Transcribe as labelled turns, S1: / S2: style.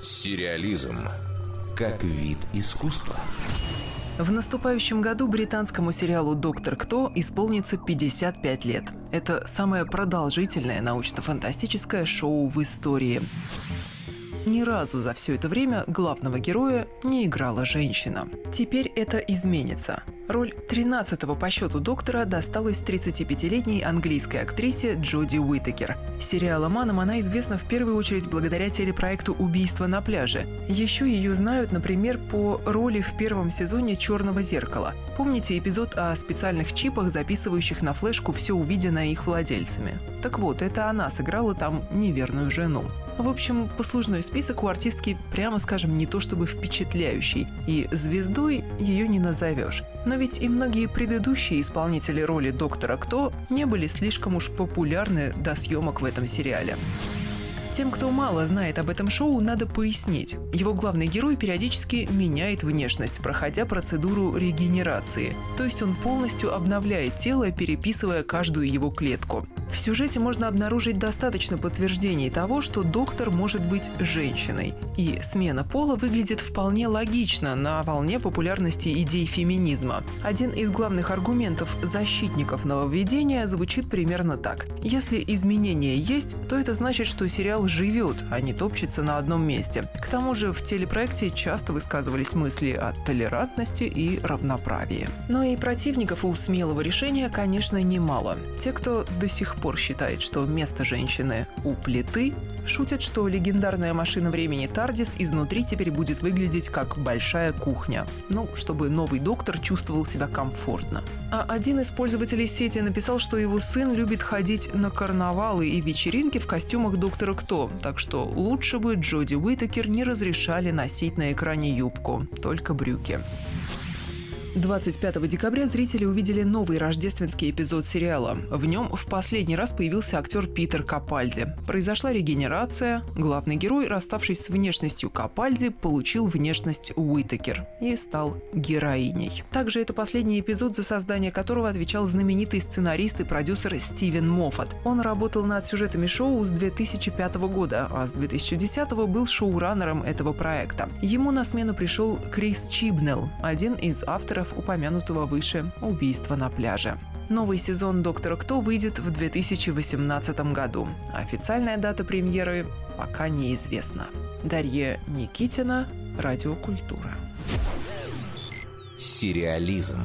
S1: Сериализм как вид искусства.
S2: В наступающем году британскому сериалу «Доктор Кто» исполнится 55 лет. Это самое продолжительное научно-фантастическое шоу в истории. Ни разу за все это время главного героя не играла женщина. Теперь это изменится. Роль 13-го по счету доктора досталась 35-летней английской актрисе Джоди Уитакер. Сериалом «Аном» она известна в первую очередь благодаря телепроекту «Убийство на пляже». Еще ее знают, например, по роли в первом сезоне «Черного зеркала». Помните эпизод о специальных чипах, записывающих на флешку все увиденное их владельцами? Так вот, это она сыграла там неверную жену. В общем, послужной список у артистки, прямо скажем, не то чтобы впечатляющий, и звездой ее не назовешь. Но ведь и многие предыдущие исполнители роли доктора Кто не были слишком уж популярны до съемок в этом сериале. Тем, кто мало знает об этом шоу, надо пояснить. Его главный герой периодически меняет внешность, проходя процедуру регенерации. То есть он полностью обновляет тело, переписывая каждую его клетку. В сюжете можно обнаружить достаточно подтверждений того, что доктор может быть женщиной. И смена пола выглядит вполне логично на волне популярности идей феминизма. Один из главных аргументов защитников нововведения звучит примерно так. Если изменения есть, то это значит, что сериал живет, а не топчется на одном месте. К тому же в телепроекте часто высказывались мысли о толерантности и равноправии. Но и противников у смелого решения, конечно, немало. Те, кто до сих пор считает, что место женщины у плиты, шутят, что легендарная машина времени Тардис изнутри теперь будет выглядеть как большая кухня. Ну, чтобы новый доктор чувствовал себя комфортно. А один из пользователей сети написал, что его сын любит ходить на карнавалы и вечеринки в костюмах доктора Кто, так что лучше бы Джоди Уитакер не разрешали носить на экране юбку, только брюки. 25 декабря зрители увидели новый рождественский эпизод сериала. В нем в последний раз появился актер Питер Капальди. Произошла регенерация. Главный герой, расставшись с внешностью Капальди, получил внешность Уитакер и стал героиней. Также это последний эпизод, за создание которого отвечал знаменитый сценарист и продюсер Стивен Моффат. Он работал над сюжетами шоу с 2005 года, а с 2010 был шоураннером этого проекта. Ему на смену пришел Крис Чибнелл, один из авторов авторов упомянутого выше убийства на пляже. Новый сезон «Доктора Кто» выйдет в 2018 году. Официальная дата премьеры пока неизвестна. Дарья Никитина, Радиокультура.
S1: Сериализм.